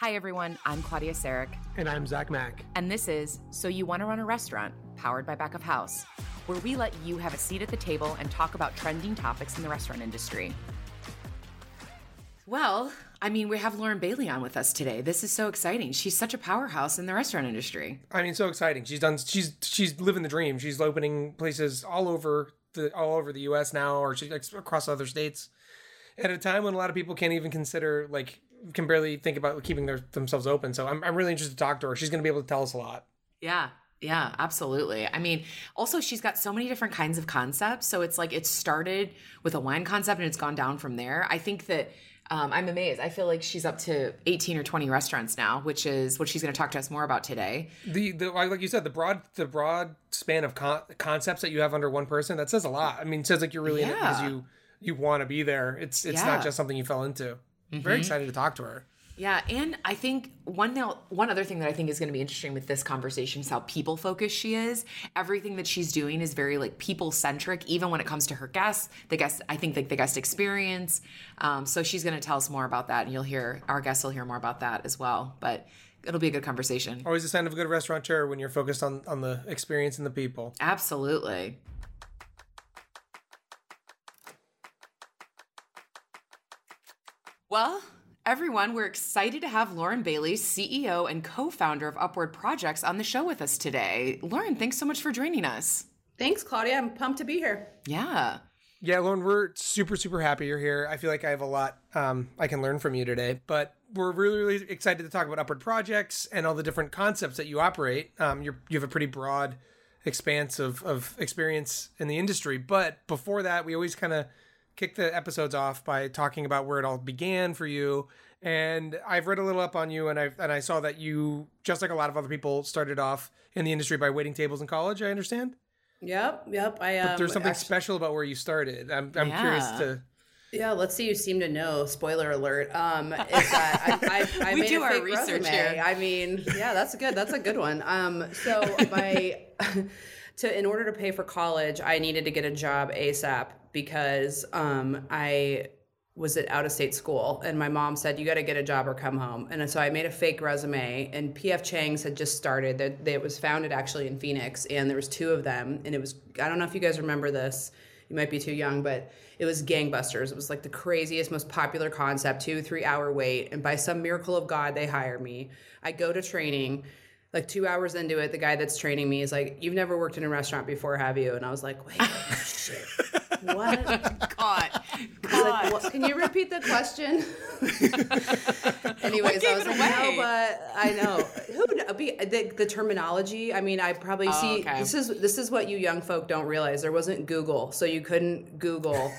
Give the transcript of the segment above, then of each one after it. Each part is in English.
Hi, everyone. I'm Claudia Sarek. And I'm Zach Mack. And this is So You Want to Run a Restaurant, powered by Back of House, where we let you have a seat at the table and talk about trending topics in the restaurant industry. Well, I mean, we have Lauren Bailey on with us today. This is so exciting. She's such a powerhouse in the restaurant industry. I mean, so exciting. She's done. She's she's living the dream. She's opening places all over the all over the U.S. now, or she's across other states. At a time when a lot of people can't even consider like can barely think about keeping their, themselves open. So I'm, I'm really interested to talk to her. She's going to be able to tell us a lot. Yeah. Yeah, absolutely. I mean, also she's got so many different kinds of concepts. So it's like it started with a wine concept and it's gone down from there. I think that um, I'm amazed. I feel like she's up to 18 or 20 restaurants now, which is what she's going to talk to us more about today. The, the like you said, the broad the broad span of con- concepts that you have under one person that says a lot. I mean, it says like you're really yeah. in it because you you want to be there. It's it's yeah. not just something you fell into. Mm-hmm. Very excited to talk to her. Yeah, and I think one now one other thing that I think is going to be interesting with this conversation is how people focused she is. Everything that she's doing is very like people centric, even when it comes to her guests. The guest, I think, like the guest experience. Um, so she's going to tell us more about that, and you'll hear our guests will hear more about that as well. But it'll be a good conversation. Always a sign of a good restaurateur when you're focused on on the experience and the people. Absolutely. Well, everyone, we're excited to have Lauren Bailey, CEO and co founder of Upward Projects, on the show with us today. Lauren, thanks so much for joining us. Thanks, Claudia. I'm pumped to be here. Yeah. Yeah, Lauren, we're super, super happy you're here. I feel like I have a lot um, I can learn from you today, but we're really, really excited to talk about Upward Projects and all the different concepts that you operate. Um, you have a pretty broad expanse of, of experience in the industry. But before that, we always kind of kick the episodes off by talking about where it all began for you. And I've read a little up on you, and I and I saw that you, just like a lot of other people, started off in the industry by waiting tables in college. I understand. Yep, yep. I. Um, but there's something actually, special about where you started. I'm I'm yeah. curious to. Yeah, let's see. You seem to know. Spoiler alert. Um, is that I, I, I we do our research resume. here. I mean, yeah, that's good. That's a good one. Um, so my to in order to pay for college, I needed to get a job ASAP because um, I was at out of state school and my mom said you got to get a job or come home. And so i made a fake resume and pf chang's had just started. That it was founded actually in phoenix and there was two of them and it was i don't know if you guys remember this you might be too young but it was gangbusters. It was like the craziest most popular concept two three hour wait. And by some miracle of god they hire me. I go to training. Like two hours into it, the guy that's training me is like, "You've never worked in a restaurant before, have you?" And I was like, "Wait, shit, what?" God, God. Like, can you repeat the question? Anyways, I was like, away? "No, but I know who be the, the, terminology. I mean, I probably oh, see okay. this is this is what you young folk don't realize. There wasn't Google, so you couldn't Google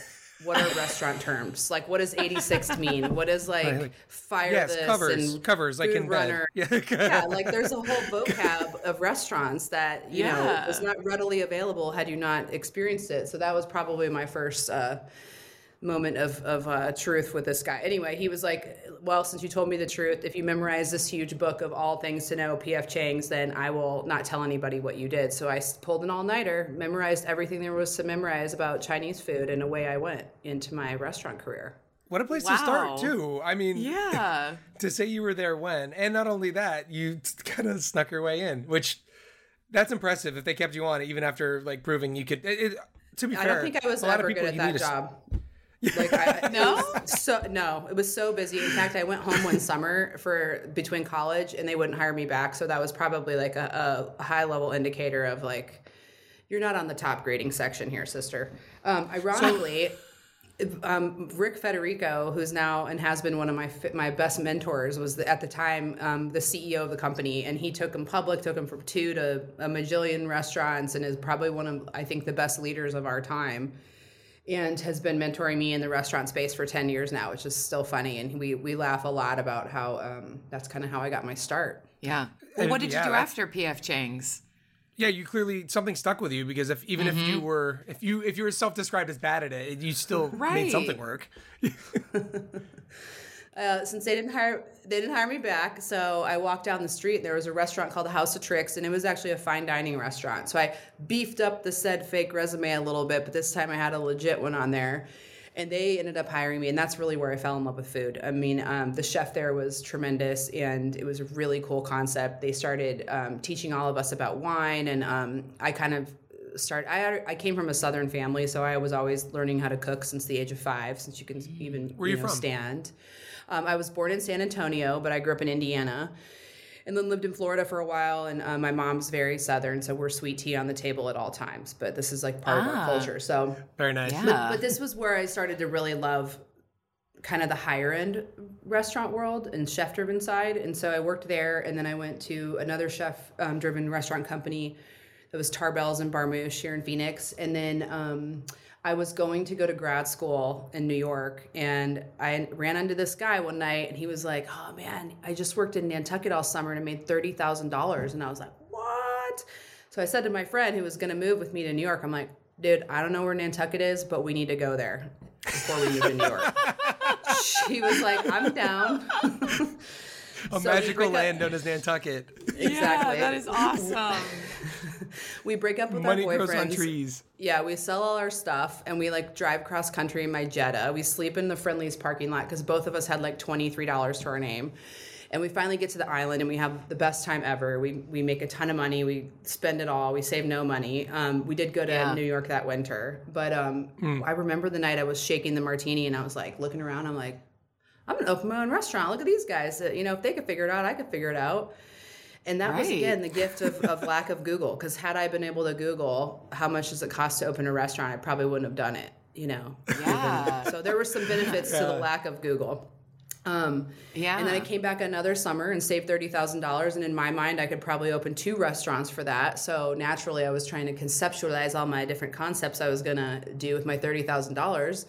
what are restaurant terms? Like, what does 86 mean? What is like, like fire yes, this covers, and covers like in runner? Yeah. yeah, like there's a whole vocab of restaurants that you yeah. know was not readily available had you not experienced it. So that was probably my first. Uh, moment of, of uh, truth with this guy. Anyway, he was like, Well, since you told me the truth, if you memorize this huge book of all things to know, P.F. Chang's, then I will not tell anybody what you did. So I pulled an all nighter, memorized everything there was to memorize about Chinese food, and away I went into my restaurant career. What a place wow. to start, too. I mean, yeah. to say you were there when, and not only that, you kind of snuck your way in, which that's impressive if they kept you on even after like proving you could. It, it, to be I fair, I don't think I was ever good at that job. Like I, no, so no, it was so busy. In fact, I went home one summer for between college, and they wouldn't hire me back. So that was probably like a, a high level indicator of like, you're not on the top grading section here, sister. Um, ironically. So- um, Rick Federico, who's now and has been one of my my best mentors, was the, at the time um, the CEO of the company, and he took him public, took him from two to a majillion restaurants, and is probably one of I think the best leaders of our time and has been mentoring me in the restaurant space for 10 years now which is still funny and we we laugh a lot about how um, that's kind of how i got my start yeah well, what did yeah, you do after pf chang's yeah you clearly something stuck with you because if even mm-hmm. if you mm-hmm. were if you if you were self-described as bad at it you still right. made something work Uh, since they didn't hire they didn't hire me back so i walked down the street and there was a restaurant called the house of tricks and it was actually a fine dining restaurant. So i beefed up the said fake resume a little bit but this time i had a legit one on there. And they ended up hiring me and that's really where i fell in love with food. I mean um, the chef there was tremendous and it was a really cool concept. They started um, teaching all of us about wine and um, i kind of start I, I came from a southern family so i was always learning how to cook since the age of five since you can even Where you you know, from? stand um, i was born in san antonio but i grew up in indiana and then lived in Florida for a while. And uh, my mom's very southern, so we're sweet tea on the table at all times. But this is like part of Ah. our culture. So, Very nice. Yeah. but this was where I started to really love kind of the higher end restaurant world and chef driven side. And so I worked there, and then I went to another chef um, driven restaurant company that was Tarbell's in Barmouche here in Phoenix. And then um, I was going to go to grad school in New York, and I ran into this guy one night, and he was like, "Oh man, I just worked in Nantucket all summer and I made thirty thousand dollars." And I was like, "What?" So I said to my friend who was going to move with me to New York, I'm like, "Dude, I don't know where Nantucket is, but we need to go there before we move to New York." she was like, "I'm down." A So magical land known as Nantucket. Exactly. Yeah, that is awesome. We break up with Money our grows on boyfriends. trees. Yeah, we sell all our stuff and we like drive cross country in my Jetta. We sleep in the Friendly's parking lot because both of us had like $23 to our name. And we finally get to the island and we have the best time ever. We, we make a ton of money. We spend it all. We save no money. Um, we did go to Yeah. New York that winter. But um, I remember the night I was shaking the martini and I was like looking around. I'm like, I'm going to open my own restaurant. Look at these guys. Uh, You know, if they could figure it out, I could figure it out. And that was again the gift of, of lack of Google. Because had I been able to Google how much does it cost to open a restaurant, I probably wouldn't have done it. You know. Yeah. so there were some benefits to the lack of Google. Um, Yeah. And then I came back another summer and saved thirty thousand dollars. And in my mind, I could probably open two restaurants for that. So naturally, I was trying to conceptualize all my different concepts I was gonna do with my thirty thousand dollars.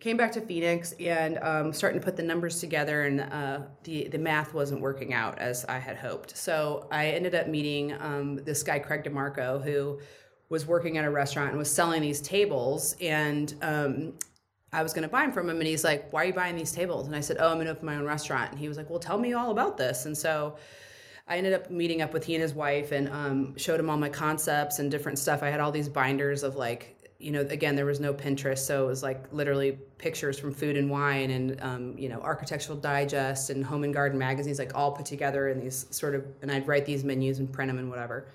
Came back to Phoenix and um, starting to put the numbers together, and uh, the the math wasn't working out as I had hoped. So I ended up meeting um, this guy Craig DeMarco, who was working at a restaurant and was selling these tables, and um, I was going to buy them from him, and he's like, "Why are you buying these tables?" And I said, "Oh, I'm going to open my own restaurant." And he was like, "Well, tell me all about this." And so I ended up meeting up with he and his wife, and um, showed him all my concepts and different stuff. I had all these binders of like, you know, again, there was no Pinterest, so it was like literally pictures from Food and Wine and um, you know, Architectural Digest and Home and Garden magazines, like all put together in these sort of, and I'd write these menus and print them and whatever.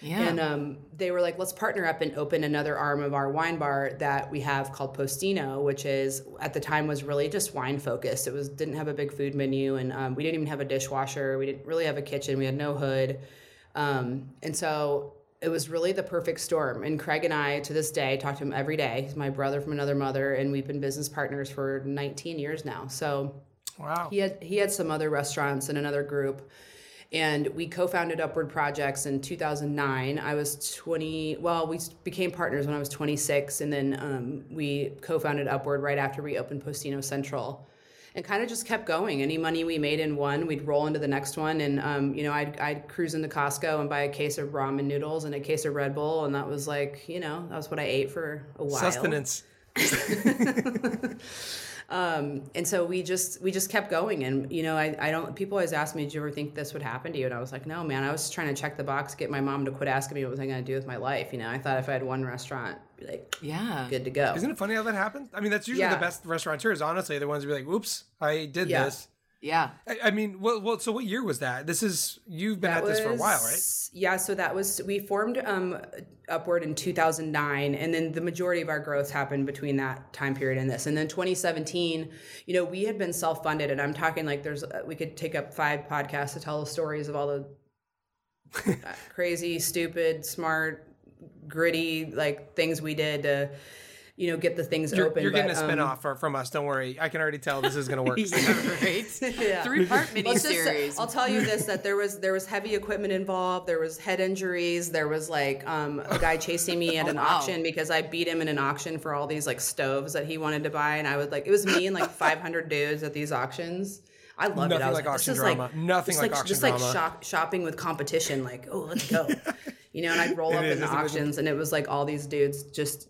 Yeah. And um, they were like, let's partner up and open another arm of our wine bar that we have called Postino, which is at the time was really just wine focused. It was didn't have a big food menu, and um, we didn't even have a dishwasher. We didn't really have a kitchen. We had no hood, um, and so it was really the perfect storm. And Craig and I, to this day, talk to him every day. He's my brother from another mother, and we've been business partners for 19 years now. So Wow. he had he had some other restaurants and another group and we co-founded upward projects in 2009 i was 20 well we became partners when i was 26 and then um, we co-founded upward right after we opened postino central and kind of just kept going. Any money we made in one we'd roll into the next one. And um, you know I'd, I'd cruise into costco and buy a case of ramen noodles and a case of red bull. And that was like you know that was what i ate for a while. Sustenance. um, and so we just we just kept going and you know I, I don't people always ask me did you ever think this would happen to you and i was like no man i was trying to check the box get my mom to quit asking me what was i going to do with my life you know i thought if i had one restaurant be like yeah. good to go Isn't it funny how that happens? I mean, that's usually Yeah. the best restaurateurs, honestly. The ones who be like, oops, I did Yeah. this. Yeah. I, I mean, well, well, so what year was that? This is, you've been That at this for a while, right? Yeah, so that was we formed um, Upward in 2009, and then the majority of our growth happened between that time period and this. And then 2017, you know, we had been self funded, and I'm talking like there's uh, we could take up five podcasts to tell the stories of all the uh, crazy, stupid, smart, gritty like things we did to. You know, get the things You're, open. you're getting a but, um, spin off from us. Don't worry. I can already tell this is going to work. Yeah, right. Yeah. Three part Let's just miniseries. I'll tell you this: that there was there was heavy equipment involved. There was head injuries. There was like um, a guy chasing me at an wow. auction because I beat him in an auction for all these like stoves that he wanted to buy, and I was like, it was me and like 500 dudes at these auctions. I loved it. Nothing I was like this auction is drama. Nothing just like auction just drama. like shop, shopping with competition. Like, oh, let's go. you know, and I'd roll It up is, in the it's a auctions, and it was like all these dudes just.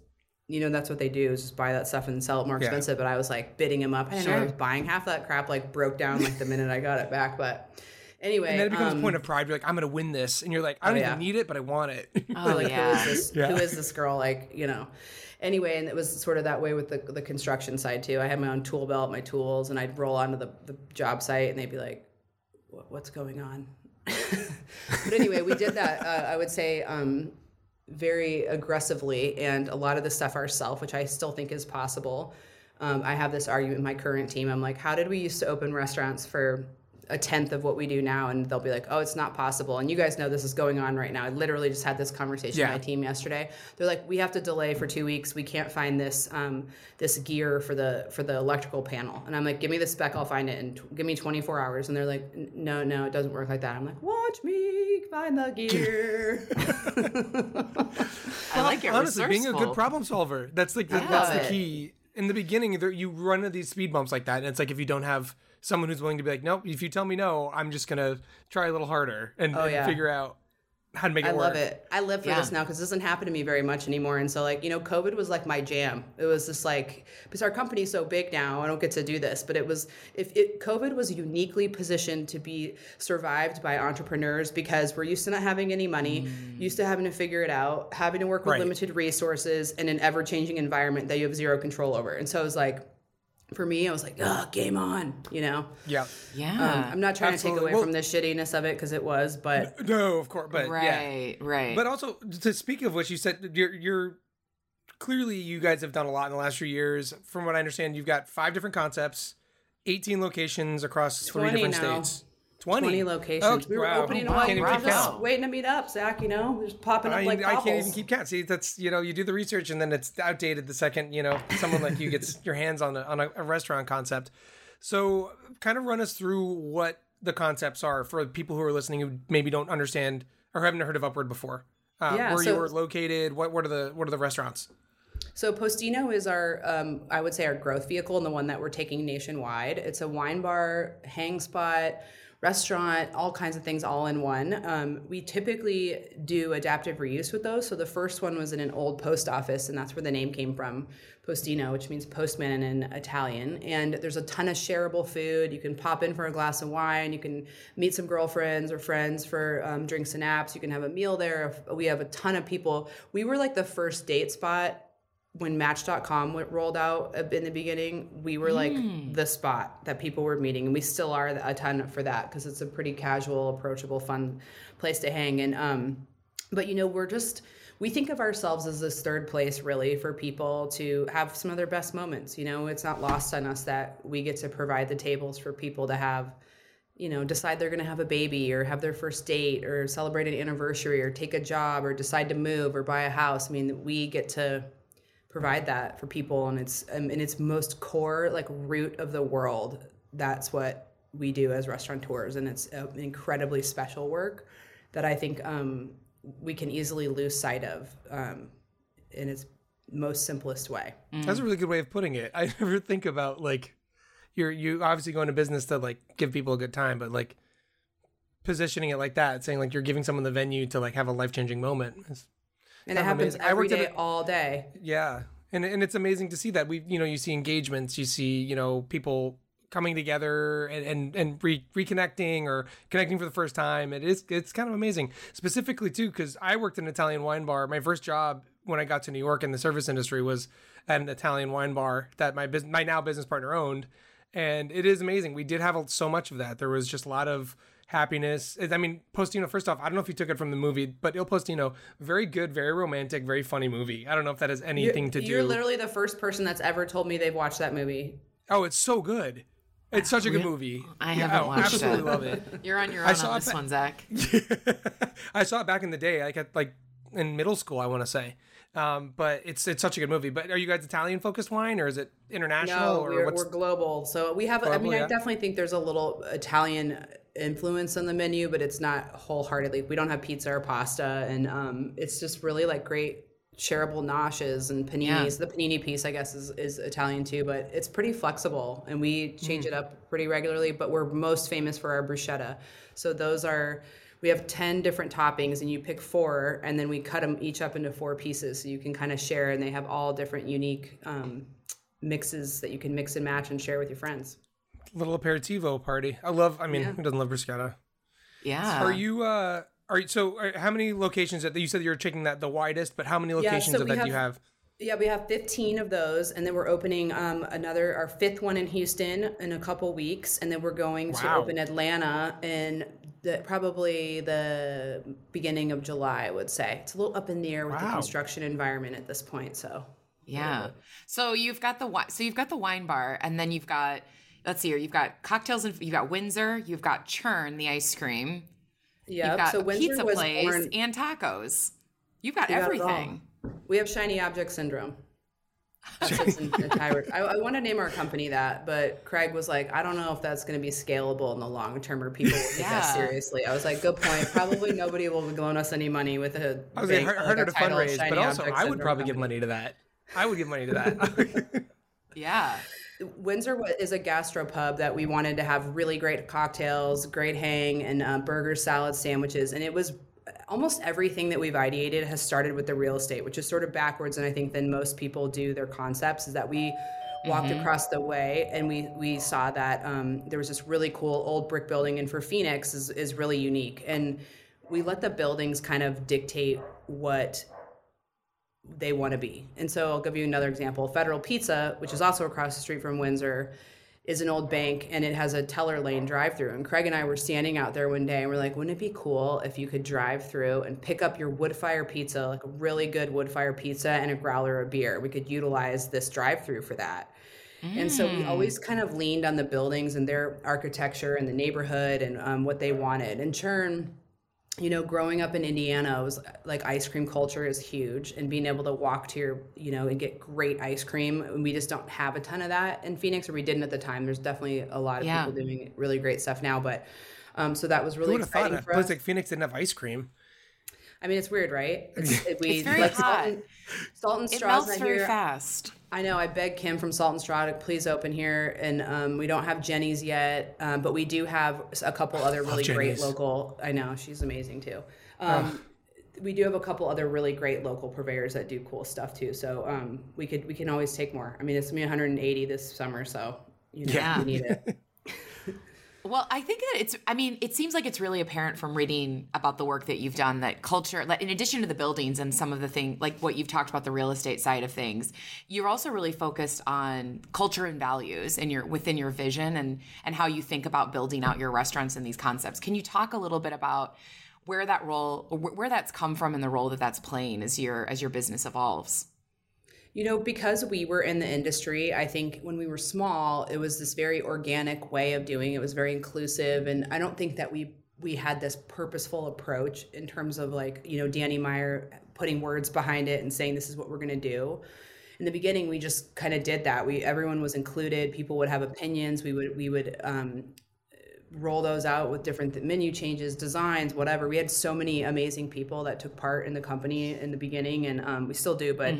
You know that's what they do is just buy that stuff and sell it more Yeah. expensive. But I was like bidding him up. I didn't I was buying half that crap. Like broke down like the minute I got it back. But Anyway, And then it becomes um, a point of pride. You're like, I'm going to win this. And you're like, I don't yeah. even need it, but I want it. Oh like yeah. who is this Yeah. who is this girl like you know anyway and it was sort of that way with the, the construction side too i had my own tool belt my tools and i'd roll onto the, the job site and they'd be like what's going on but anyway we did that uh, i would say um, very aggressively and a lot of the stuff ourselves which i still think is possible. Um, i have this argument with my current team. I'm like how did we used to open restaurants for a tenth of what we do now and they'll be like oh it's not possible. And you guys know this is going on right now. I literally just had this conversation Yeah. with my team yesterday. They're like we have to delay for two weeks. We can't find this um, this gear for the for the electrical panel. And i'm like give me the spec. I'll find it and t- give me 24 hours. And they're like no no it doesn't work like that. I'm like watch me find the gear. I like your Honestly, being a good problem solver. That's like the, that's love the key. In the beginning, there, you run into these speed bumps like that, and it's like if you don't have someone who's willing to be like, nope, if you tell me no, I'm just gonna try a little harder and, Oh, and yeah. figure out how to make it I work. love it. I live for Yeah. this now because it doesn't happen to me very much anymore. And so, like, you know, COVID was like my jam. It was just like, because our company's so big now, I don't get to do this, but it was, if it, COVID was uniquely positioned to be survived by entrepreneurs because we're used to not having any money, mm. used to having to figure it out, having to work with Right. limited resources in an ever changing environment that you have zero control over. And so it was like, for me, I was like, oh, game on, you know? Yeah. Yeah. Um, I'm not trying to take away Well- from the shittiness of it because it was, but No, of course, but yeah. right. Right. But also to speak of which you said, you're you're clearly you guys have done a lot in the last few years. From what I understand, you've got five different concepts, 18 locations across three different now. states. 20, 20 locations. Oh, we were wow. opening Oh, them up. wow. We Can't were even keep just count. waiting to meet up, Zach. You know, just popping up I, like I can't even keep count. See, that's you know, you do the research and then it's outdated the second you know someone like you gets your hands on a, on a, a restaurant concept. So, kind of run us through what the concepts are for people who are listening who maybe don't understand or haven't heard of Upward before. Uh, Yeah, where so- you were located. What what are the what are the restaurants? So Postino is our, um, I would say, our growth vehicle and the one that we're taking nationwide. It's a wine bar, hang spot, restaurant, all kinds of things all in one. Um, we typically do adaptive reuse with those. So the first one was in an old post office, and that's where the name came from, Postino, which means postman in Italian. And there's a ton of shareable food. You can pop in for a glass of wine. You can meet some girlfriends or friends for um, drinks and apps. You can have a meal there. We have a ton of people. We were like the first date spot when Match.com went, rolled out in the beginning, we were like the spot that people were meeting, and we still are a ton for that because it's a pretty casual, approachable, fun place to hang. And um, but you know, we're just we think of ourselves as this third place really for people to have some of their best moments. You know, it's not lost on us that we get to provide the tables for people to have you know, decide they're going to have a baby or have their first date or celebrate an anniversary or take a job or decide to move or buy a house. I mean, we get to provide that for people and it's um, in its most core like root of the world. That's what we do as restaurateurs and it's uh, incredibly special work that I think um, we can easily lose sight of um, in its most simplest way. That's a really good way of putting it. I never think about like you're you obviously going to business to like give people a good time, but like positioning it like that, saying like you're giving someone the venue to like have a life changing moment. It's, And it happens amazing. I worked at day, a- all day. yeah, and and it's amazing to see that we you know you see engagements, you see you know people coming together and and, and re- reconnecting or connecting for the first time. It is it's kind of amazing, specifically too because I worked in an Italian wine bar. My first job when I got to New York in the service industry was at an Italian wine bar that my business my now business partner owned, and it is amazing. We did have so much of that. There was just a lot of happiness. I mean, Postino. First off, I don't know if you took it from the movie, but Il Postino, very good, very romantic, very funny movie. I don't know if that has anything to do. You're literally the first person that's ever told me they've watched that movie. Oh, it's so good. It's such a good movie. I haven't oh, watched absolutely it. Absolutely love it. You're on your I own saw on this ba- one, Zach. I saw it back in the day, like at like in middle school, I want to say. Um, but it's it's such a good movie. But are you guys Italian focused wine or is it international No, or we're, what's we're global. So we have, I mean, yeah. I definitely think there's a little Italian influence on the menu, but it's not wholeheartedly. We don't have pizza or pasta. And um, it's just really like great shareable noshes and paninis. The panini piece, I guess, is, is Italian too, but it's pretty flexible and we change Mm. it up pretty regularly. But we're most famous for our bruschetta. So those are. We have 10 different toppings, and you pick four, and then we cut them each up into four pieces so you can kind of share, and they have all different unique um, mixes that you can mix and match and share with your friends. Little aperitivo party? I love. I mean, Yeah. who doesn't love bruschetta? Yeah. Are you uh are you, so are, how many locations that you said you're checking that the widest, but how many locations so of we that do you have? Yeah, we have 15 of those, and then we're opening um, another, our fifth one in Houston in a couple weeks, and then we're going to open Atlanta in the, probably the beginning of July. I would say it's a little up in the air with the construction environment at this point. So Yeah. So you've got the wi- so you've got the wine bar, and then you've got let's see here. You've got cocktails and you've got Windsor. You've got Churn, the ice cream. yeah, You've got so a Windsor pizza was place born. and tacos. You've got got it all. everything. We have shiny object syndrome. That's its en- entire. I, I want to name our company that, but Craig was like, I don't know if that's going to be scalable in the long term, or people will take Yeah. that seriously. I was like, good point. Probably nobody will loan us any money with a. I was big, like, like, harder a to title, fundraise, but also I would syndrome probably give money to that. I would give money to that. Yeah. Windsor is a gastropub that we wanted to have really great cocktails, great hang, and uh, burgers, salads, sandwiches. And it was almost everything that we've ideated has started with the real estate, which is sort of backwards. And I think than most people do their concepts is that we walked across the way and we we saw that um, there was this really cool old brick building, and for Phoenix is is really unique. And we let the buildings kind of dictate what they want to be. And so I'll give you another example. Federal Pizza, which is also across the street from Windsor, is an old bank and it has a teller lane drive through. And Craig and I were standing out there one day and we're like, wouldn't it be cool if you could drive through and pick up your wood fire pizza, like a really good wood fire pizza and a growler of beer? We could utilize this drive through for that. And so we always kind of leaned on the buildings and their architecture and the neighborhood and um, what they wanted. And Churn, you know, growing up in Indiana, was like ice cream culture is huge, and being able to walk to your, you know, and get great ice cream. And we just don't have a ton of that in Phoenix, or we didn't at the time. There's definitely a lot of Yeah. people doing really great stuff now, but um, so that was Who really would have thought exciting a for place us. like Phoenix didn't have ice cream? I mean, it's weird, right? It's, it, we It's very like hot. Salt and, Salt and It melts very here. fast. I know. I begged Kim from Salt and Straw to please open here, and um, we don't have Jeni's yet, um, but we do have a couple other really great Jeni's. local. I know she's amazing too. Um, We do have a couple other really great local purveyors that do cool stuff too. So um, we could we can always take more. I mean, it's gonna be 180 this summer, so you know Yeah. we need it. Well, I think that it's, I mean, it seems like it's really apparent from reading about the work that you've done that culture, in addition to the buildings and some of the things, like what you've talked about the real estate side of things, you're also really focused on culture and values and your within your vision and and how you think about building out your restaurants and these concepts. Can you talk a little bit about where that role, where that's come from and the role that that's playing as your as your business evolves? You know, because we were in the industry, I think when we were small, it was this very organic way of doing it. Was very inclusive. And I don't think that we we had this purposeful approach in terms of like, you know, Danny Meyer putting words behind it and saying this is what we're gonna do. In the beginning, we just kind of did that. We everyone was included. People would have opinions. We would we would um, roll those out with different menu changes, designs, whatever. We had so many amazing people that took part in the company in the beginning, and um, we still do. But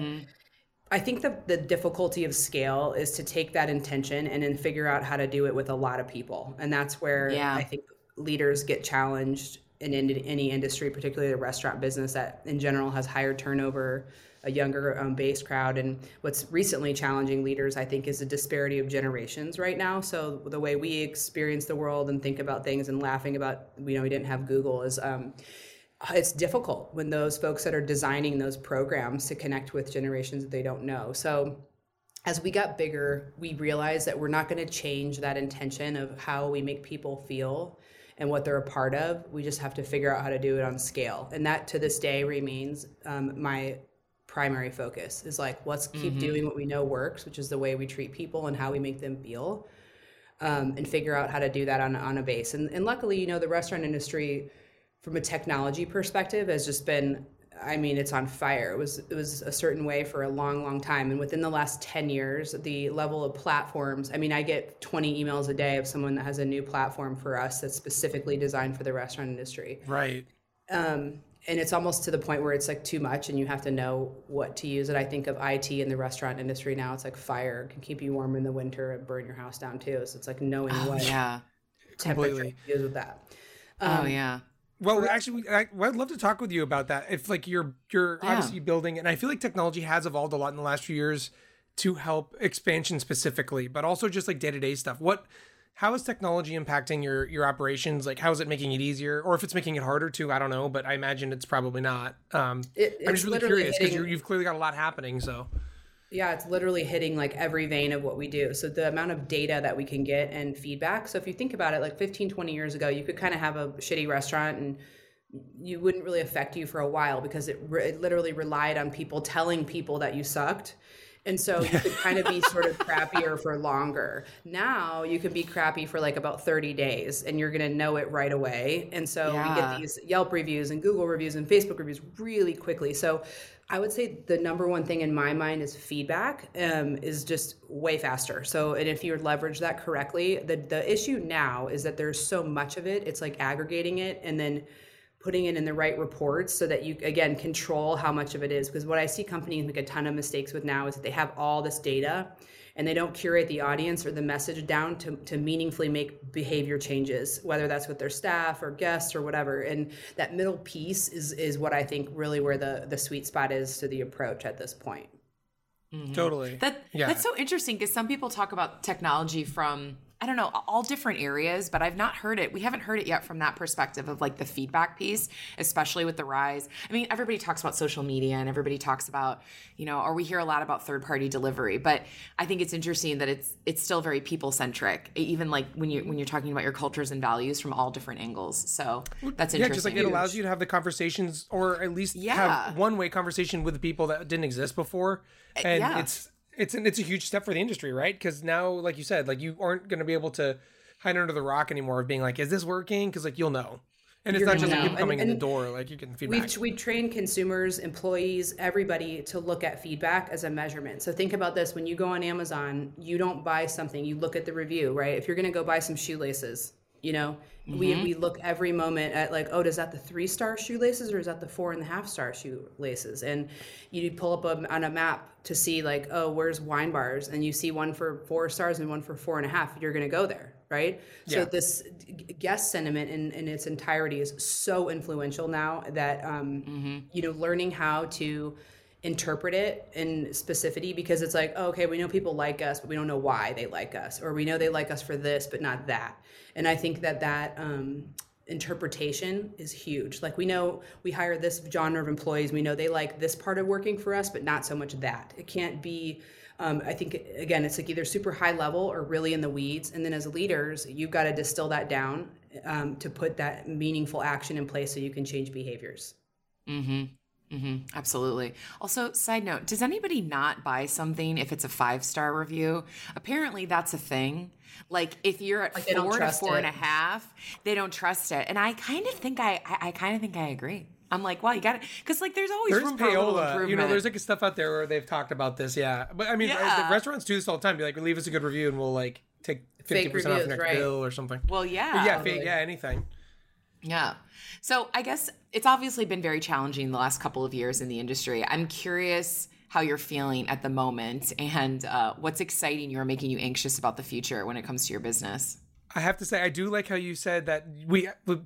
I think the the difficulty of scale is to take that intention and then figure out how to do it with a lot of people, and that's where Yeah. I think leaders get challenged in, any industry, particularly the restaurant business that in general has higher turnover, a younger um, base crowd, and what's recently challenging leaders, I think, is the disparity of generations right now. So the way we experience the world and think about things and laughing about, you know, we didn't have Google is. Um, it's difficult when those folks that are designing those programs to connect with generations that they don't know. So as we got bigger, we realized that we're not going to change that intention of how we make people feel and what they're a part of. We just have to figure out how to do it on scale. And that to this day remains um, my primary focus is like, let's keep doing what we know works, which is the way we treat people and how we make them feel. Um, and figure out how to do that on, on a base. And, and luckily, you know, the restaurant industry from a technology perspective has just been I mean it's on fire. It was it was a certain way for a long long time and within the last 10 years the level of platforms I mean I get 20 emails a day of someone that has a new platform for us that's specifically designed for the restaurant industry. Right. Um, and it's almost to the point where it's like too much and you have to know what to use it. I think of IT in the restaurant industry now it's like fire It can keep you warm in the winter and burn your house down too. So it's like knowing what Yeah. temperature Completely. to use with that. oh yeah. Well, actually, I, well, I'd love to talk with you about that. If like you're you're Yeah. obviously building, and I feel like technology has evolved a lot in the last few years to help expansion specifically, but also just like day to day stuff. What how is technology impacting your your operations? Like, how is it making it easier, or if it's making it harder to I don't know, but I imagine it's probably not. Um, It- I'm just really curious because you've clearly got a lot happening. So Yeah, it's literally hitting like every vein of what we do. So the amount of data that we can get and feedback. So if you think about it, like 15, 20 years ago, you could kind of have a shitty restaurant and you wouldn't really affect you for a while because it, re- it literally relied on people telling people that you sucked. And so you could kind of be sort of crappier for longer. Now you can be crappy for like about 30 days and you're going to know it right away. And so we get these Yelp reviews and Google reviews and Facebook reviews really quickly. So I would say the number one thing in my mind is feedback um, is just way faster. So, and if you leverage that correctly, the the issue now is that there's so much of it. It's like aggregating it and then putting it in the right reports so that you again control how much of it is. Because what I see companies make a ton of mistakes with now is that they have all this data and they don't curate the audience or the message down to, to meaningfully make behavior changes, whether that's with their staff or guests or whatever. And that middle piece is is what I think really where the the sweet spot is to the approach at this point. Mm-hmm. totally. That Yeah. that's so interesting because some people talk about technology from I don't know all different areas, but I've not heard it. We haven't heard it yet from that perspective of like the feedback piece, especially with the rise. I mean, everybody talks about social media and everybody talks about you know, or we hear a lot about third party delivery, but I think it's interesting that it's it's still very people centric, even like when you when you're talking about your cultures and values from all different angles. So that's interesting. yeah, just like it allows you to have the conversations, or at least Yeah. have one way conversation with people that didn't exist before, uh, and yeah. it's it's an, it's a huge step for the industry, right? Because now, like you said, like you aren't going to be able to hide under the rock anymore of being like, is this working? Because like you'll know, and it's You're not just like know. people coming And- in the door, like you can feedback. We we train consumers, employees, everybody to look at feedback as a measurement. So think about this: when you go on Amazon, you don't buy something; you look at the review, right? If you're going to go buy some shoelaces, you know, we we look every moment at like, oh, does that the three star shoelaces or is that the four and a half star shoelaces? And you pull up a, on a map to see like, oh, where's wine bars, and you see one for four stars and one for four and a half. You're going to go there, right? So this guest sentiment in, in its entirety is so influential now that um, Mm-hmm. you know learning how to interpret it in specificity because it's like oh, okay we know people like us but we don't know why they like us or we know they like us for this but not that and i think that that um, interpretation is huge like we know we hire this genre of employees we know they like this part of working for us but not so much that it can't be um, I think again, it's like either super high level or really in the weeds. And then as leaders, you've got to distill that down um, to put that meaningful action in place so you can change behaviors. Hmm absolutely. Also, side note: Does anybody not buy something if it's a five star review? Apparently, that's a thing. Like if you're at they don't four to trust four and a half, they don't trust it. And I kind of think I, I, I kind of think I agree. I'm like, well, you got it, because like there's always There's room for a payola, improvement. you know. There's like stuff out there where they've talked about this, yeah. But I mean, Yeah. the restaurants do this all the time. Be like, leave us a good review, and we'll like take fifty Fake percent off reviews, your next right. bill or something. well, yeah, But yeah, totally. fake, yeah, anything. Yeah. So I guess it's obviously been very challenging the last couple of years in the industry. I'm curious how you're feeling at the moment and uh, what's exciting you or making you anxious about the future when it comes to your business. I have to say, I do like how you said that we, we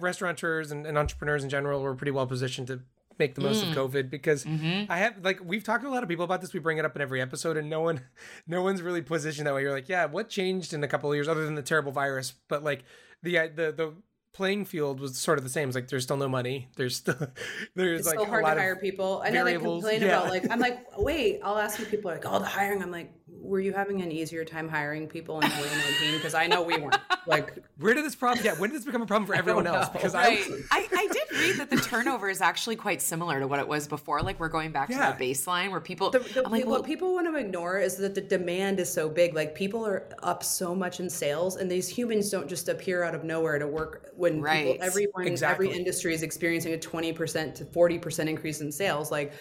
restaurateurs and, and entrepreneurs in general were pretty well positioned to make the most of COVID because I have like we've talked to a lot of people about this. We bring it up in every episode, and no one, no one's really positioned that way. You're like, yeah, what changed in a couple of years other than the terrible virus? But like the uh, the the playing field was sort of the same. It's like there's still no money. There's still there's It's like so hard a lot to hire of people. I know they complain yeah. about like I'm like, wait, I'll ask you people like, oh, the hiring. I'm like, were you having an easier time hiring people in 2019? Because I know we weren't. Like, where did this problem? Yeah, when did this become a problem for everyone else? Because Right. I I, I did read that the turnover is actually quite similar to what it was before. Like we're going back Yeah. to the baseline where people. The, the, I'm like, what well, people want to ignore is that the demand is so big. Like people are up so much in sales, and these humans don't just appear out of nowhere to work. When Right. people, everyone, Exactly. every industry is experiencing a twenty percent to forty percent increase in sales, like.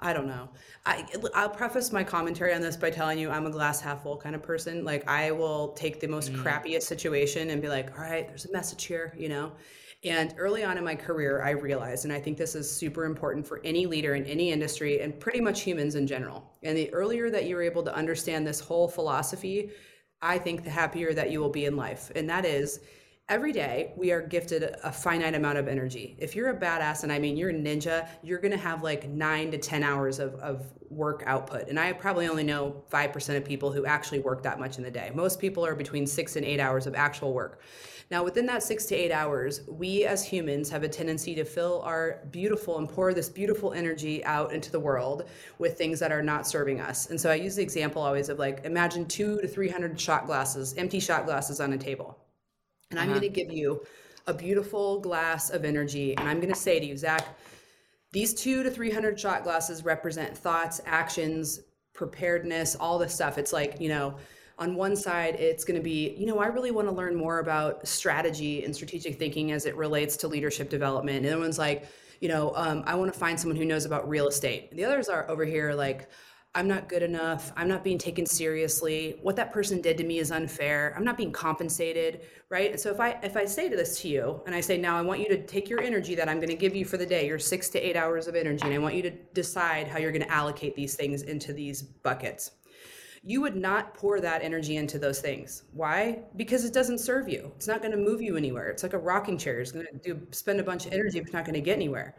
I don't know. I I'll preface my commentary on this by telling you I'm a glass half full kind of person. Like I will take the most mm. crappiest situation and be like, "All right, there's a message here," you know. And early on in my career, I realized, and I think this is super important for any leader in any industry and pretty much humans in general. And the earlier that you're able to understand this whole philosophy, I think the happier that you will be in life. And that is, every day we are gifted a finite amount of energy. If you're a badass, and I mean you're a ninja, you're gonna have like nine to 10 hours of, of work output. And I probably only know 5% of people who actually work that much in the day. Most people are between six and eight hours of actual work. Now, within that six to eight hours, we as humans have a tendency to fill our beautiful and pour this beautiful energy out into the world with things that are not serving us. And so I use the example always of like imagine two to 300 shot glasses, empty shot glasses on a table and I'm uh-huh. going to give you a beautiful glass of energy. And I'm going to say to you, Zach, these two to 300 shot glasses represent thoughts, actions, preparedness, all this stuff. It's like, you know, on one side, it's going to be, you know, I really want to learn more about strategy and strategic thinking as it relates to leadership development. And the one's like, you know, um, I want to find someone who knows about real estate. And the others are over here like, I'm not good enough. I'm not being taken seriously. What that person did to me is unfair. I'm not being compensated, right? And so if I if I say to this to you and I say now I want you to take your energy that I'm going to give you for the day, your 6 to 8 hours of energy, and I want you to decide how you're going to allocate these things into these buckets. You would not pour that energy into those things. Why? Because it doesn't serve you. It's not going to move you anywhere. It's like a rocking chair. It's going to do spend a bunch of energy, but it's not going to get anywhere.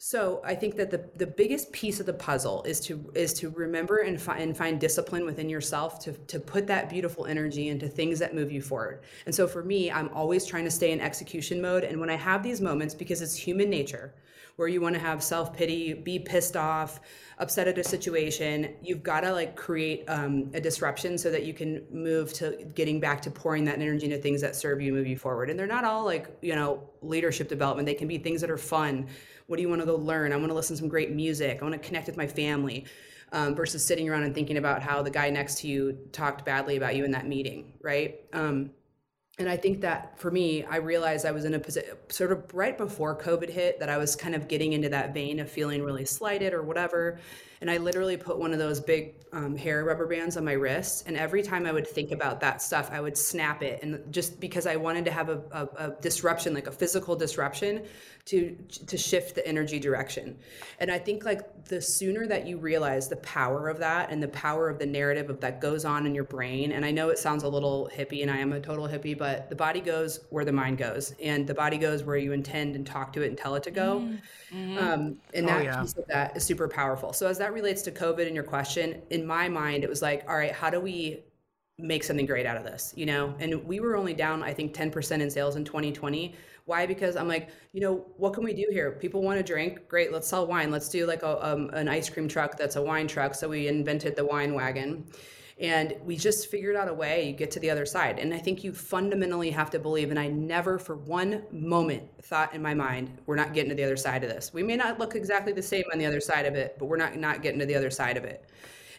So I think that the, the biggest piece of the puzzle is to is to remember and find and find discipline within yourself to to put that beautiful energy into things that move you forward. And so for me, I'm always trying to stay in execution mode. And when I have these moments, because it's human nature, where you want to have self pity, be pissed off, upset at a situation, you've got to like create um, a disruption so that you can move to getting back to pouring that energy into things that serve you, move you forward. And they're not all like you know leadership development. They can be things that are fun what do you want to go learn? I want to listen to some great music. I want to connect with my family. Um, versus sitting around and thinking about how the guy next to you talked badly about you in that meeting, right? Um, and I think that for me, I realized I was in a position sort of right before COVID hit that I was kind of getting into that vein of feeling really slighted or whatever. And I literally put one of those big um, hair rubber bands on my wrist. And every time I would think about that stuff, I would snap it. And just because I wanted to have a, a, a disruption, like a physical disruption, to to shift the energy direction. And I think like the sooner that you realize the power of that and the power of the narrative of that goes on in your brain. And I know it sounds a little hippie, and I am a total hippie, but the body goes where the mind goes, and the body goes where you intend and talk to it and tell it to go. Mm-hmm. Um, and oh, that yeah. piece of that is super powerful. So as that relates to COVID and your question, in my mind, it was like, all right, how do we make something great out of this you know? And we were only down i think 10% in sales in 2020 why? Because i'm like you know what can we do here? People want to drink? Great let's sell wine. Let's do like a, um, an ice cream truck that's a wine truck. So we invented the wine wagon and we just figured out a way you get to the other side. And i think you fundamentally have to believe and i never for one moment thought in my mind we're not getting to the other side of this. We may not look exactly the same on the other side of it but we're not not getting to the other side of it.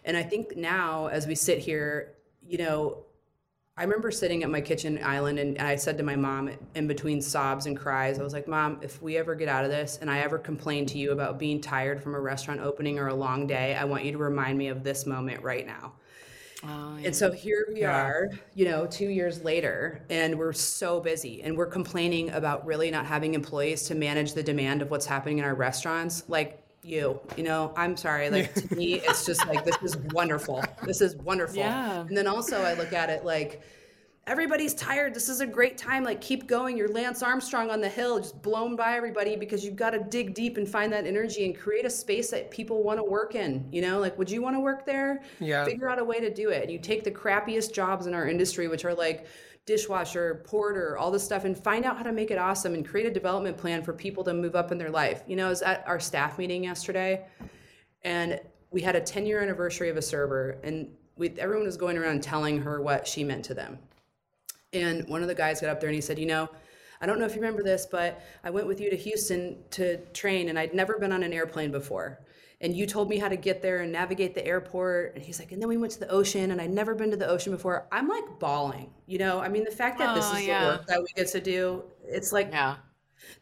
And i think now as we sit here you know, I remember sitting at my kitchen island and I said to my mom in between sobs and cries, I was like, Mom, if we ever get out of this and I ever complain to you about being tired from a restaurant opening or a long day, I want you to remind me of this moment right now. Oh, yeah. And so here we yeah. are, you know, two years later, and we're so busy and we're complaining about really not having employees to manage the demand of what's happening in our restaurants. Like, you you know i'm sorry like to me it's just like this is wonderful this is wonderful yeah. and then also i look at it like everybody's tired. This is a great time. Like keep going. You're lance armstrong on the hill just blown by everybody because you've got to dig deep and find that energy and create a space that people want to work in you know? Like would you want to work there? Yeah. Figure out a way to do it. And you take the crappiest jobs in our industry which are like dishwasher, porter, all this stuff, and find out how to make it awesome and create a development plan for people to move up in their life. You know, I was at our staff meeting yesterday, and we had a 10 year anniversary of a server, and we, everyone was going around telling her what she meant to them. And one of the guys got up there and he said, You know, I don't know if you remember this, but I went with you to Houston to train, and I'd never been on an airplane before. And you told me how to get there and navigate the airport. And he's like and then we went to the ocean and i'd never been to the ocean before. I'm like bawling you know? I mean the fact that oh, this is yeah. the work that we get to do it's like yeah.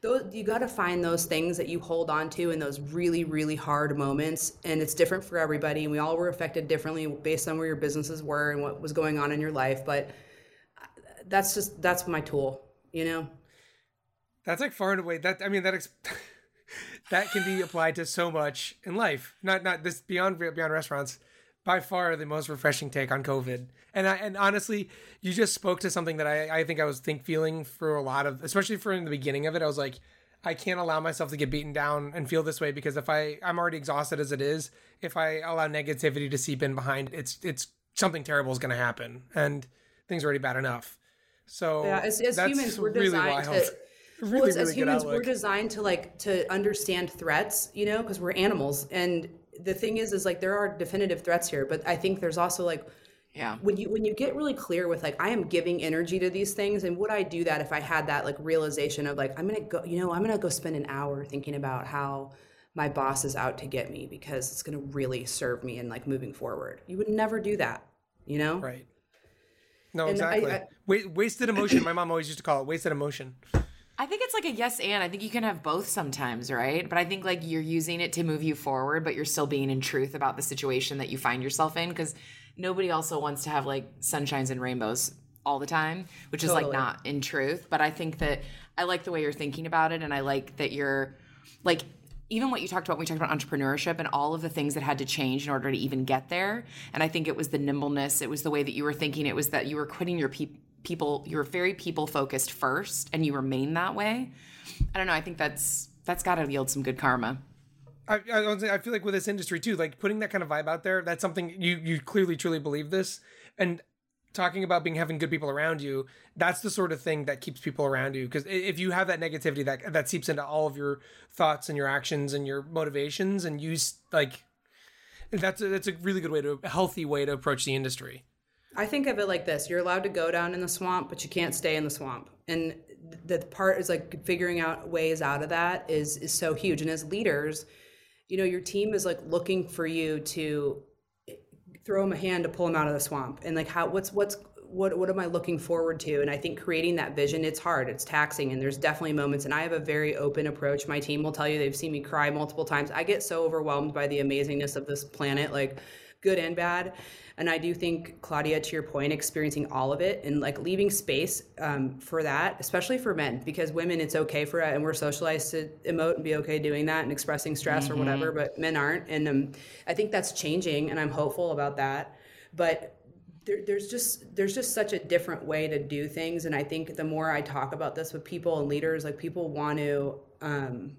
those you got to find those things that you hold on to in those really really hard moments. And it's different for everybody. And we all were affected differently based on where your businesses were and what was going on in your life. But that's just that's my tool you know that's like far and away that i mean that ex- that can be applied to so much in life. Not not this beyond beyond restaurants, by far the most refreshing take on COVID. And I, and honestly, you just spoke to something that I, I think I was think feeling for a lot of, especially for in the beginning of it. I was like, I can't allow myself to get beaten down and feel this way because if I I'm already exhausted as it is, if I allow negativity to seep in behind, it's it's something terrible is going to happen, and things are already bad enough. So yeah, as, as that's humans, we're really designed wild. to. Really, well, it's- really as humans, we're designed to like to understand threats, you know, because we're animals. And the thing is, is like there are definitive threats here, but I think there's also like Yeah. when you when you get really clear with like I am giving energy to these things, and would I do that if I had that like realization of like I'm gonna go, you know, I'm gonna go spend an hour thinking about how my boss is out to get me because it's gonna really serve me in like moving forward. You would never do that, you know. Right. No, And exactly. I- Wa- wasted emotion. My mom always used to call it wasted emotion. I think it's like a yes and. I think you can have both sometimes, right? But I think like you're using it to move you forward, but you're still being in truth about the situation that you find yourself in because nobody also wants to have like sunshines and rainbows all the time, which is like not in truth. But I think that I like the way you're thinking about it and I like that you're like even what you talked about when we talked about entrepreneurship and all of the things that had to change in order to even get there. And I think it was the nimbleness, it was the way that you were thinking, it was that you were quitting your peop people, you were very people focused first and you remain that way. I don't know. I think that's that's got to yield some good karma. I, I, I feel like with this industry too, like putting that kind of vibe out there, that's something you you clearly truly believe this, and talking about being having good people around you, that's the sort of thing that keeps people around you. Because if you have that negativity, that that seeps into all of your thoughts and your actions and your motivations, and you like that's a, that's a really good way to a healthy way to approach the industry. I think of it like this: you're allowed to go down in the swamp, but you can't stay in the swamp. And the part is like figuring out ways out of that is is so huge. And as leaders, you know, your team is like looking for you to throw him a hand to pull him out of the swamp. And like, how what's what's what what am I looking forward to? And I think creating that vision, it's hard, it's taxing, and there's definitely moments. And I have a very open approach. My team will tell you they've seen me cry multiple times. I get so overwhelmed by the amazingness of this planet, like good and bad. And I do think Claudia, to your point, experiencing all of it and like leaving space um, for that, especially for men, because women, it's okay for it. and we're socialized to emote and be okay doing that and expressing stress or whatever, but men aren't. And um, I think that's changing, and I'm hopeful about that. But there, there's just there's just such a different way to do things and i think the more i talk about this with people and leaders like people want to um,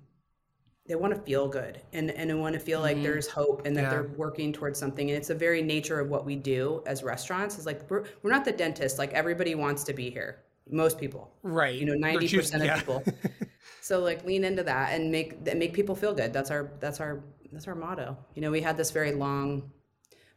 they want to feel good and and they want to feel like there's hope and that Yeah. they're working towards something and it's the very nature of what we do as restaurants is like we're, we're not the dentist like everybody wants to be here most people Right. you know 90% choosing- of yeah. people so like lean into that and make that make people feel good that's our that's our that's our motto you know we had this very long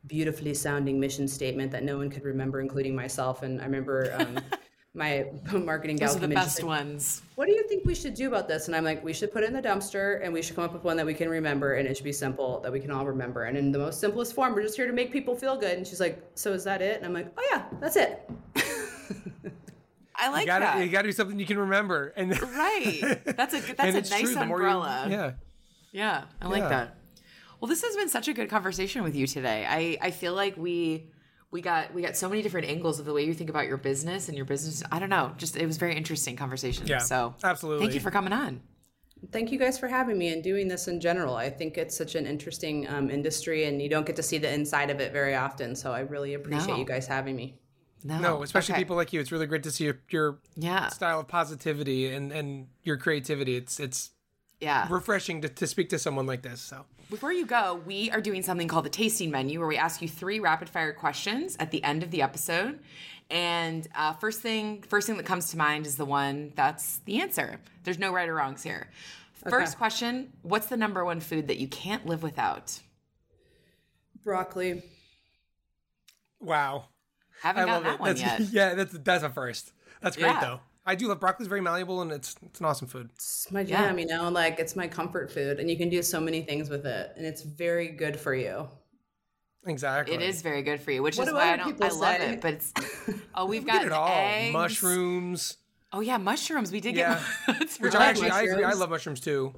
beautifully sounding mission statement that no one could remember including myself and i remember um, my marketing gal Those are the came in, she's best like, ones. what do you think we should do about this? And I'm like, we should put it in the dumpster and we should come up with one that we can remember and it should be simple that we can all remember. And in the most simplest form, we're just here to make people feel good. And she's like, so is that it? And I'm like, oh yeah, that's it. I like You gotta that. you gotta do something you can remember, and right. That's a and that's a nice true, the more you- umbrella. yeah. Yeah, I like Yeah. that. Well, this has been such a good conversation with you today. I I feel like we we got we got so many different angles of the way you think about your business and your business. I don't know, just it was very interesting conversation. Yeah, so absolutely. Thank you for coming on. Thank you guys for having me and doing this in general. I think it's such an interesting um, industry and you don't get to see the inside of it very often. So I really appreciate No. you guys having me. No, No, especially okay. people like you. It's really great to see your, your Yeah, style of positivity and, and your creativity. It's it's yeah. refreshing to, to speak to someone like this. So Before you go, we are doing something called the tasting menu where we ask you three rapid fire questions at the end of the episode. And uh, first thing, first thing that comes to mind is the one that's the answer. There's no right or wrongs here. First question: What's the number one food that you can't live without? Broccoli. wow, Haven't I got love that it. one That's, yet. yeah, that's that's a first. That's great Yeah. though. I do love broccoli. It's very malleable and it's it's an awesome food. It's my Yeah. jam, you know, like it's my comfort food and you can do so many things with it and it's very good for you. Exactly. It is very good for you, which What is why I don't. I love say? it, but it's. Oh, we've got it all. eggs. Mushrooms. Oh yeah, mushrooms. We did Yeah. get. That's Which right. I actually I agree. I love mushrooms too.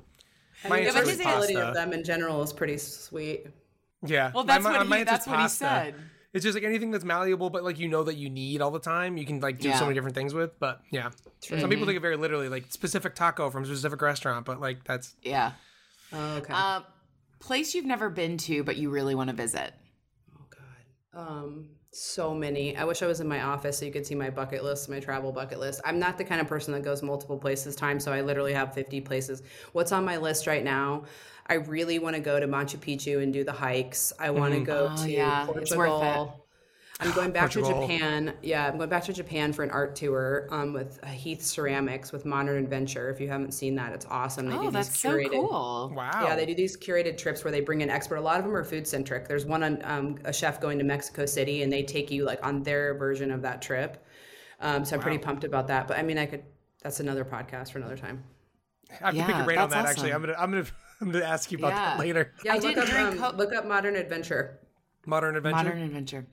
I My mean, answer the is versatility of them in general is pretty sweet. Yeah. Well, that's my- what my he. answer's That's what he pasta. said. It's just like anything that's malleable, but like you know that you need all the time. You can like do Yeah. so many different things with. But yeah, some people take it very literally, like specific taco from a specific restaurant. But like that's Yeah. Oh, okay. Uh, place you've never been to but you really want to visit. oh God. Um, so many. I wish I was in my office so you could see my bucket list, my travel bucket list. I'm not the kind of person that goes multiple places time, so I literally have 50 places. What's on my list right now? I really want to go to Machu Picchu and do the hikes. I want to mm. go Oh, to yeah. It's worth it. Portugal. I'm going back to Japan. Yeah, I'm going back to Japan for an art tour um, with Heath Ceramics with Modern Adventure. If you haven't seen that, it's awesome. They Oh, do these that's so cool. Wow. yeah, they do these curated trips where they bring in expert. A lot of them are food centric. There's one on um, a chef going to Mexico City, and they take you like on their version of that trip. Um, so I'm pretty pumped about that. But I mean, I could. That's another podcast for another time. I have to pick your brain on that. that's Actually, I'm gonna I'm gonna I'm gonna ask you about Yeah. that later. Yeah, I look did up during um, co- look up Modern Adventure. Modern Adventure. Modern Adventure.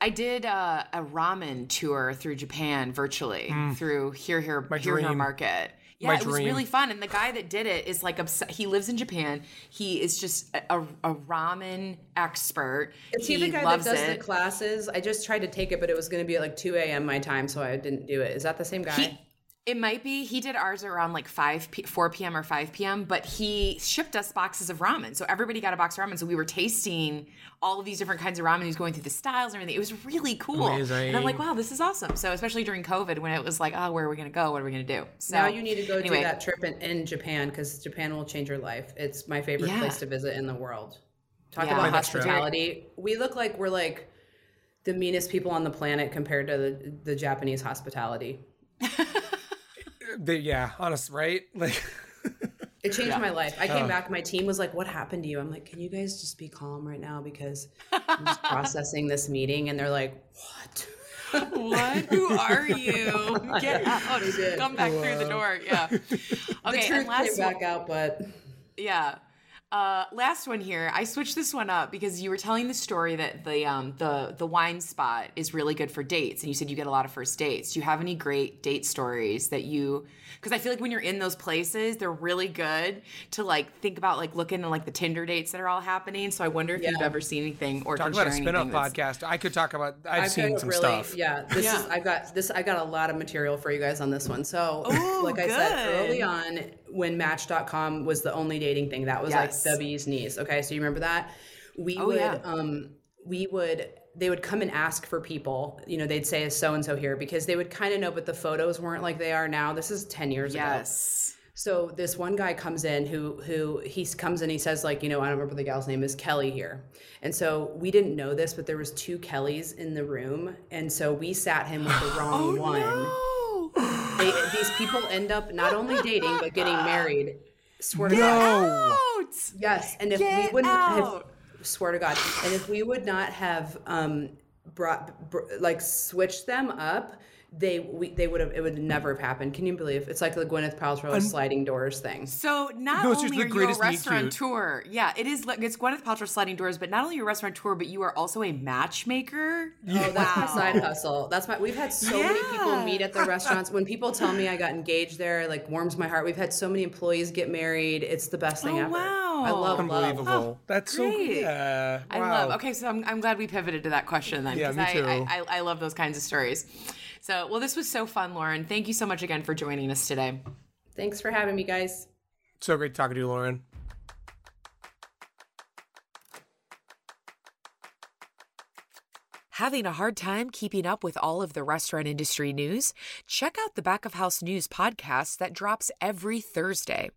I did uh, a ramen tour through Japan virtually through Here Here My Here Here. Market. Yeah, My it was really fun. And the guy that did it is like obs- he lives in Japan. He is just a, a, a ramen expert. Is he, he the guy that does it. the classes? I just tried to take it, but it was going to be at like 2 a.m. my time, so I didn't do it. Is that the same guy? He, it might be. He did ours around like 5 p- 4 p.m. or 5 p.m., but he shipped us boxes of ramen. So everybody got a box of ramen. So we were tasting all of these different kinds of ramen. He was going through the styles and everything. It was really cool. And I'm like, wow, this is awesome. So especially during COVID when it was like, oh, where are we going to go? What are we going to do? So now you need to go anyway, do that trip in, in Japan because Japan will change your life. It's my favorite Yeah. place to visit in the world. Talk Yeah. about My next trip. hospitality. We look like we're like the meanest people on the planet compared to the, the Japanese hospitality. They- yeah, honest, right? Like It changed my life. I came Oh. back. My team was like, "What happened to you?" I'm like, "Can you guys just be calm right now because I'm just processing this meeting?" And they're like, "What?" what? Who are you? Get out. Come back through the door. Yeah. the Okay, truth and last came back out, but Yeah. Uh, last one here. I switched this one up because you were telling the story that the um, the the wine spot is really good for dates, and you said you get a lot of first dates. Do you have any great date stories that you? Because I feel like when you're in those places, they're really good to like think about like looking at like the Tinder dates that are all happening. So I wonder if you've ever seen anything or talk about a share spin-off podcast. I could talk about. I've, I've seen some really, stuff. Yeah, this Yeah. is. I got this. I got a lot of material for you guys on this one. So, Ooh, like I said early on, when Match.com was the only dating thing, that was Yes. like the bee's knees. Okay, so you remember that? We Oh, would, yeah. um, we would. They would come and ask for people. You know, they'd say, "Is so and so here?" Because they would kind of know, but the photos weren't like they are now. This is ten years ago. Yes. So this one guy comes in who who he comes in he says like you know I don't remember the gal's name is Kelly here, and so we didn't know this but there was two Kellys in the room and so we sat him with the wrong one. Oh, No. They, these people end up not only dating but getting married. Swear to No. God. Out. Yes, and if we wouldn't have swear to God, and if we would not have um brought br- like switched them up. They we, they would have it would never have happened. Can you believe it's like the Gwyneth Paltrow sliding doors thing? So not No, only the are you a greatest meet restaurateur, yeah, it is. like- It's Gwyneth Paltrow sliding doors, but not only a restaurateur, but you are also a matchmaker. Oh, that's my Wow. side hustle. That's my. We've had so many people meet at the restaurants. When people tell me I got engaged there, it, like warms my heart. We've had so many employees get married. It's the best thing Oh, ever. wow. I love Unbelievable. love. That's so great. yeah. I wow. love. Okay, so I'm, I'm glad we pivoted to that question then. Yeah, 'cause me I, too. I, I, I love those kinds of stories. So, well, this was so fun, Lauren. Thank you so much again for joining us today. Thanks for having me, guys. So great talking to you, Lauren. Having a hard time keeping up with all of the restaurant industry news? Check out the Back of House News podcast that drops every Thursday.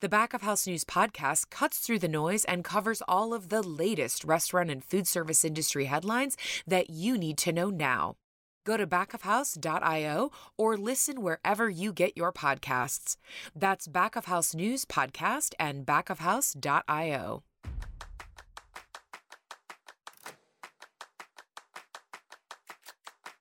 The Back of House News podcast cuts through the noise and covers all of the latest restaurant and food service industry headlines that you need to know now. Go to backofhouse.io or listen wherever you get your podcasts. That's Back of House News podcast and backofhouse.io.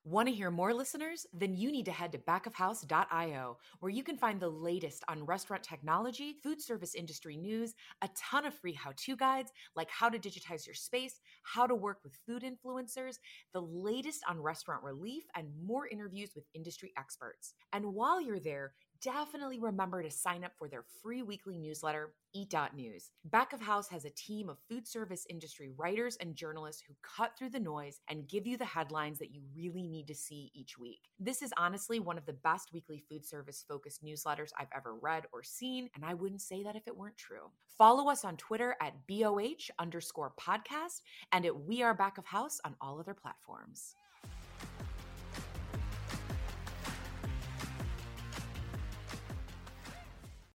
Want to hear more listeners? Then you need to head to backofhouse.io, where you can find the latest on restaurant technology, food service industry news, a ton of free how to guides like how to digitize your space, how to work with food influencers, the latest on restaurant relief, and more interviews with industry experts. And while you're there, definitely remember to sign up for their free weekly newsletter, Eat.News. Back of House has a team of food service industry writers and journalists who cut through the noise and give you the headlines that you really need to see each week. This is honestly one of the best weekly food service focused newsletters I've ever read or seen, and I wouldn't say that if it weren't true. Follow us on Twitter at BOH underscore podcast and at We Are Back of House on all other platforms.